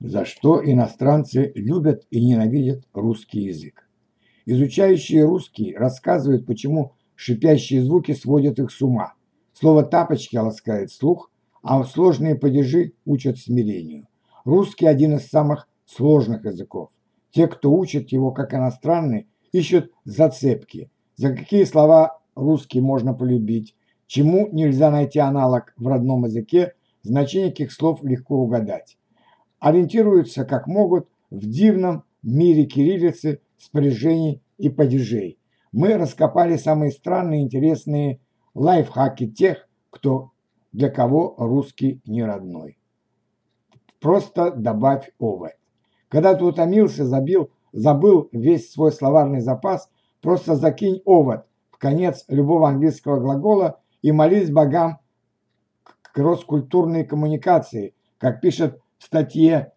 За что иностранцы любят и ненавидят русский язык. Изучающие русский рассказывают, почему шипящие звуки сводят их с ума. Слово «тапочки» ласкает слух, а сложные падежи учат смирению. Русский – один из самых сложных языков. Те, кто учат его как иностранный, ищут зацепки. За какие слова русский можно полюбить, чему нельзя найти аналог в родном языке, значение каких слов легко угадать. Ориентируются как могут в дивном мире кириллицы, спряжений и падежей. Мы раскопали самые странные интересные лайфхаки тех, кто для кого русский не родной. Просто добавь овощ. Когда ты утомился, забил, забыл весь свой словарный запас, просто закинь овод в конец любого английского глагола и молись богам к кросс-культурной коммуникации, как пишет в статье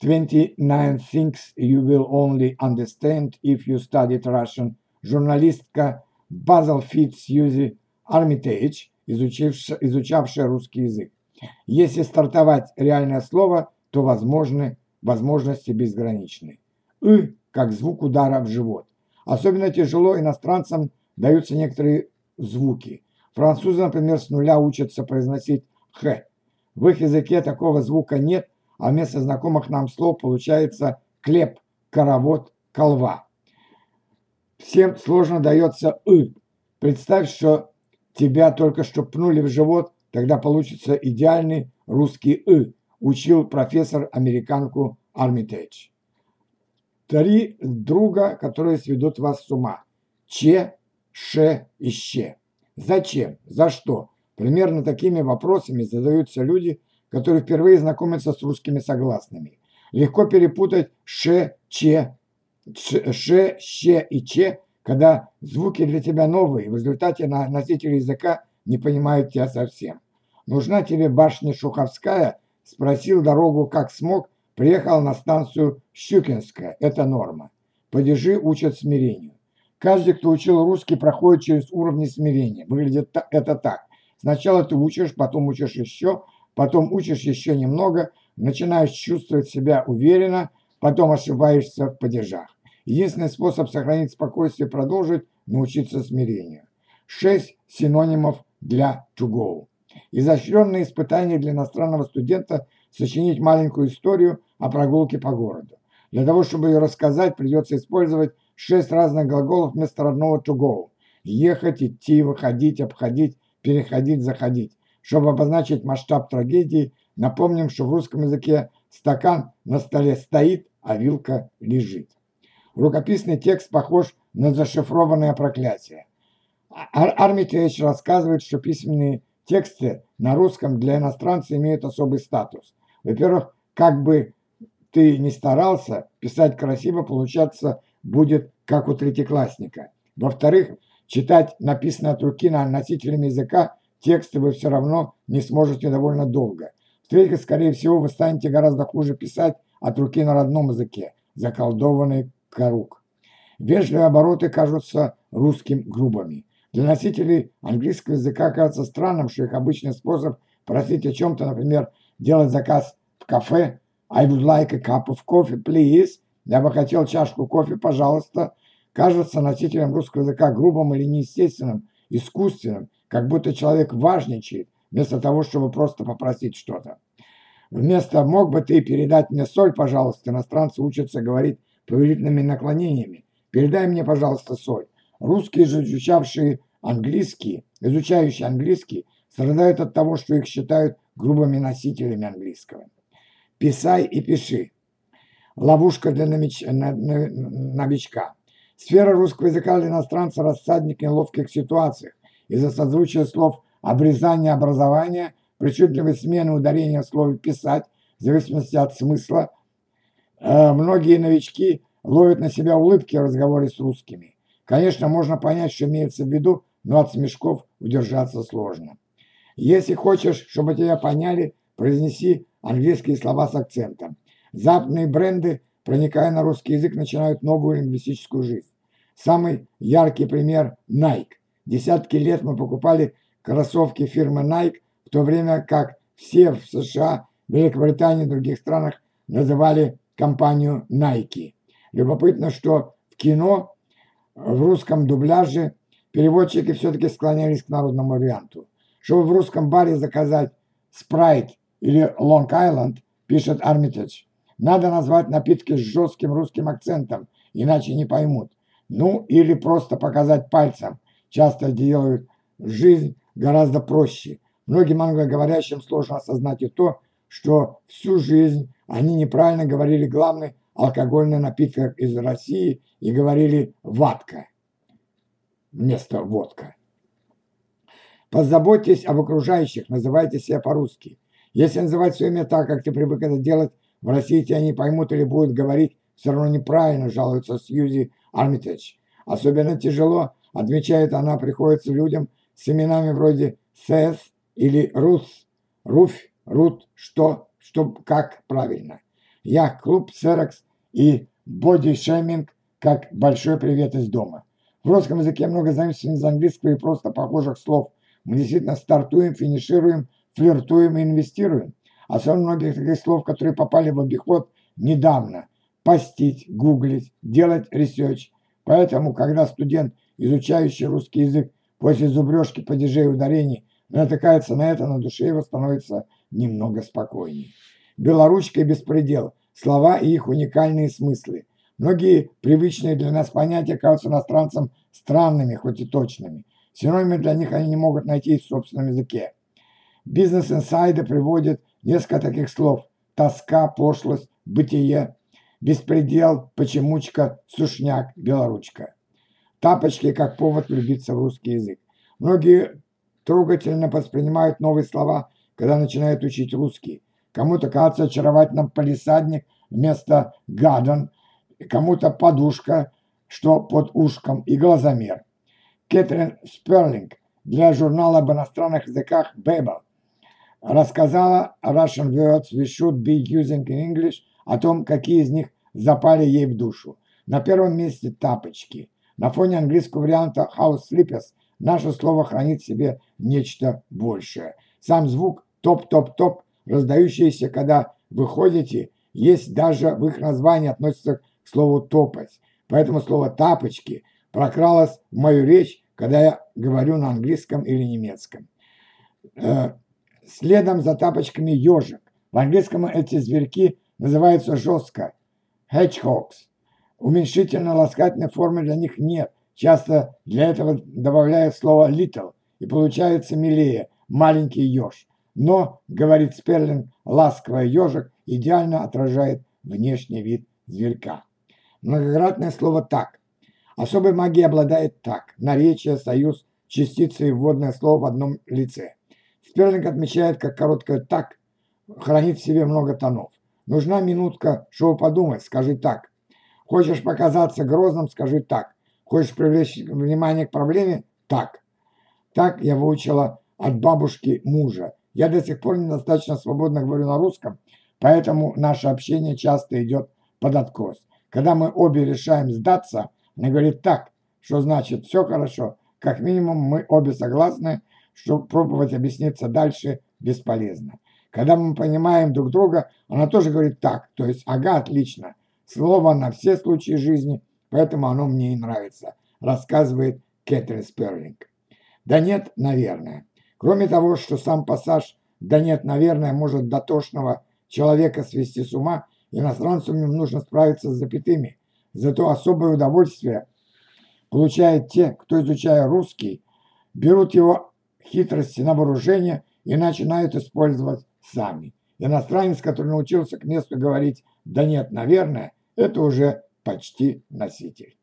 29 things you will only understand if you studied Russian журналистка Базал Фитц Юзи Армитейдж, изучавшая русский язык. Если стартовать реальное слово, то возможны возможности безграничны. «ы» как звук удара в живот. Особенно тяжело иностранцам даются некоторые звуки. Французы, например, с нуля учатся произносить «х». В их языке такого звука нет, а вместо знакомых нам слов получается клеп, коровод, колва. Всем сложно дается «ы». Представь, что тебя только что пнули в живот, тогда получится идеальный русский «ы», учил профессор американку Армитедж. Три друга, которые сведут вас с ума. Че, ше и ще. Зачем? За что? Примерно такими вопросами задаются люди, которые впервые знакомятся с русскими согласными. Легко перепутать ше, че, ше, ще и че, когда звуки для тебя новые, в результате носители языка не понимают тебя совсем. Нужна тебе башня Шуховская, спросил дорогу как смог, приехал на станцию Щукинская, это норма. Падежи учат смирению. Каждый, кто учил русский, проходит через уровни смирения. Выглядит это так. Сначала ты учишь, потом учишь еще, потом учишь еще немного, начинаешь чувствовать себя уверенно, потом ошибаешься в падежах. Единственный способ сохранить спокойствие и продолжить – научиться смирению. Шесть синонимов для to go. Изощренные испытания для иностранного студента – сочинить маленькую историю о прогулке по городу. Для того, чтобы ее рассказать, придется использовать шесть разных глаголов вместо родного to go. Ехать, идти, выходить, обходить, переходить, заходить. Чтобы обозначить масштаб трагедии, напомним, что в русском языке стакан на столе стоит, а вилка лежит. Рукописный текст похож на зашифрованное проклятие. Ар Армитевич рассказывает, что письменные тексты на русском для иностранца имеют особый статус. Во-первых, как бы ты ни старался, писать красиво получаться будет как у третьеклассника. Во-вторых, читать написанное от руки на носителями языка тексты вы все равно не сможете довольно долго. В-третьих, скорее всего, вы станете гораздо хуже писать от руки на родном языке, заколдованный корук. Вежливые обороты кажутся русским грубыми. Для носителей английского языка кажется странным, что их обычный способ просить о чем-то, например, делать заказ в кафе, I would like a cup of coffee, please. Я бы хотел чашку кофе, пожалуйста. Кажется носителям русского языка грубым или неестественным, искусственным, как будто человек важничает, вместо того, чтобы просто попросить что-то. Вместо «мог бы ты передать мне соль, пожалуйста», иностранцы учатся говорить повелительными наклонениями. «Передай мне, пожалуйста, соль». Русские же, изучавшие английский, изучающие английский, страдают от того, что их считают грубыми носителями английского. Писай и пиши. Ловушка для нович... новичка. Сфера русского языка для иностранца – рассадник неловких ситуациях из-за созвучия слов обрезания образования, причудливой смены ударения в слове «писать» в зависимости от смысла. Э, многие новички ловят на себя улыбки в разговоре с русскими. Конечно, можно понять, что имеется в виду, но от смешков удержаться сложно. Если хочешь, чтобы тебя поняли, произнеси английские слова с акцентом. Западные бренды, проникая на русский язык, начинают новую лингвистическую жизнь. Самый яркий пример – Nike. Десятки лет мы покупали кроссовки фирмы Nike, в то время как все в США, Великобритании и других странах называли компанию Nike. Любопытно, что в кино в русском дубляже переводчики все-таки склонялись к народному варианту. Чтобы в русском баре заказать спрайт или Long Island, пишет Армитедж, надо назвать напитки с жестким русским акцентом, иначе не поймут. Ну, или просто показать пальцем. Часто делают жизнь гораздо проще. Многим англоговорящим сложно осознать и то, что всю жизнь они неправильно говорили главный алкогольный напиток из России и говорили «ватка» вместо «водка». Позаботьтесь об окружающих, называйте себя по-русски. Если называть свое имя так, как ты привык это делать, в России тебя не поймут или будут говорить все равно неправильно, жалуется Сьюзи Армитедж. Особенно тяжело, отмечает она, приходится людям с именами вроде Сэс или Рус, Руфь, Рут, что, что, как правильно. Я клуб Серекс и бодишейминг, как большой привет из дома. В русском языке много заимствований из английского и просто похожих слов. Мы действительно стартуем, финишируем, флиртуем и инвестируем. Особенно многих таких слов, которые попали в обиход недавно. Постить, гуглить, делать ресерч. Поэтому, когда студент, изучающий русский язык, после зубрежки падежей и ударений, натыкается на это, на душе его становится немного спокойнее. Белоручка и беспредел – слова и их уникальные смыслы. Многие привычные для нас понятия кажутся иностранцам странными, хоть и точными. Синонимы для них они не могут найти в собственном языке. Бизнес-инсайды приводит несколько таких слов. Тоска, пошлость, бытие, беспредел, почемучка, сушняк, белоручка. Тапочки как повод влюбиться в русский язык. Многие трогательно воспринимают новые слова, когда начинают учить русский. Кому-то кажется очаровательным полисадник вместо гадан, кому-то подушка, что под ушком, и глазомер. Кэтрин Сперлинг для журнала об иностранных языках Babel рассказала Russian words we should be using in English, о том, какие из них запали ей в душу. На первом месте тапочки. На фоне английского варианта house slippers наше слово хранит в себе нечто большее. Сам звук топ-топ-топ, раздающийся, когда вы ходите, есть даже в их названии относится к слову топать. Поэтому слово тапочки прокралось в мою речь, когда я говорю на английском или немецком. Э, следом за тапочками ежик. В английском эти зверьки называются жестко hedgehogs. Уменьшительно-ласкательной формы для них нет. Часто для этого добавляют слово little, и получается милее, маленький еж. Но, говорит Сперлинг, ласковый ежик идеально отражает внешний вид зверька. Многократное слово «так». Особой магией обладает «так». Наречие, союз, частицы и вводное слово в одном лице. Сперлинг отмечает, как короткое «так» хранит в себе много тонов. Нужна минутка, чтобы подумать, скажи «так». Хочешь показаться грозным, скажи «так». Хочешь привлечь внимание к проблеме – «так». Так я выучила от бабушки мужа. Я до сих пор недостаточно свободно говорю на русском, поэтому наше общение часто идет под откос. Когда мы обе решаем сдаться, она говорит так, что значит все хорошо, как минимум мы обе согласны, что пробовать объясниться дальше бесполезно. Когда мы понимаем друг друга, она тоже говорит так, то есть ага, отлично. Слово на все случаи жизни, поэтому оно мне и нравится, рассказывает Кэтрин Сперлинг. Да нет, наверное. Кроме того, что сам пассаж «да нет, наверное» может дотошного человека свести с ума, иностранцам им нужно справиться с запятыми. Зато особое удовольствие получают те, кто, изучая русский, берут его хитрости на вооружение и начинают использовать сами. Иностранец, который научился к месту говорить «да нет, наверное», это уже почти носитель.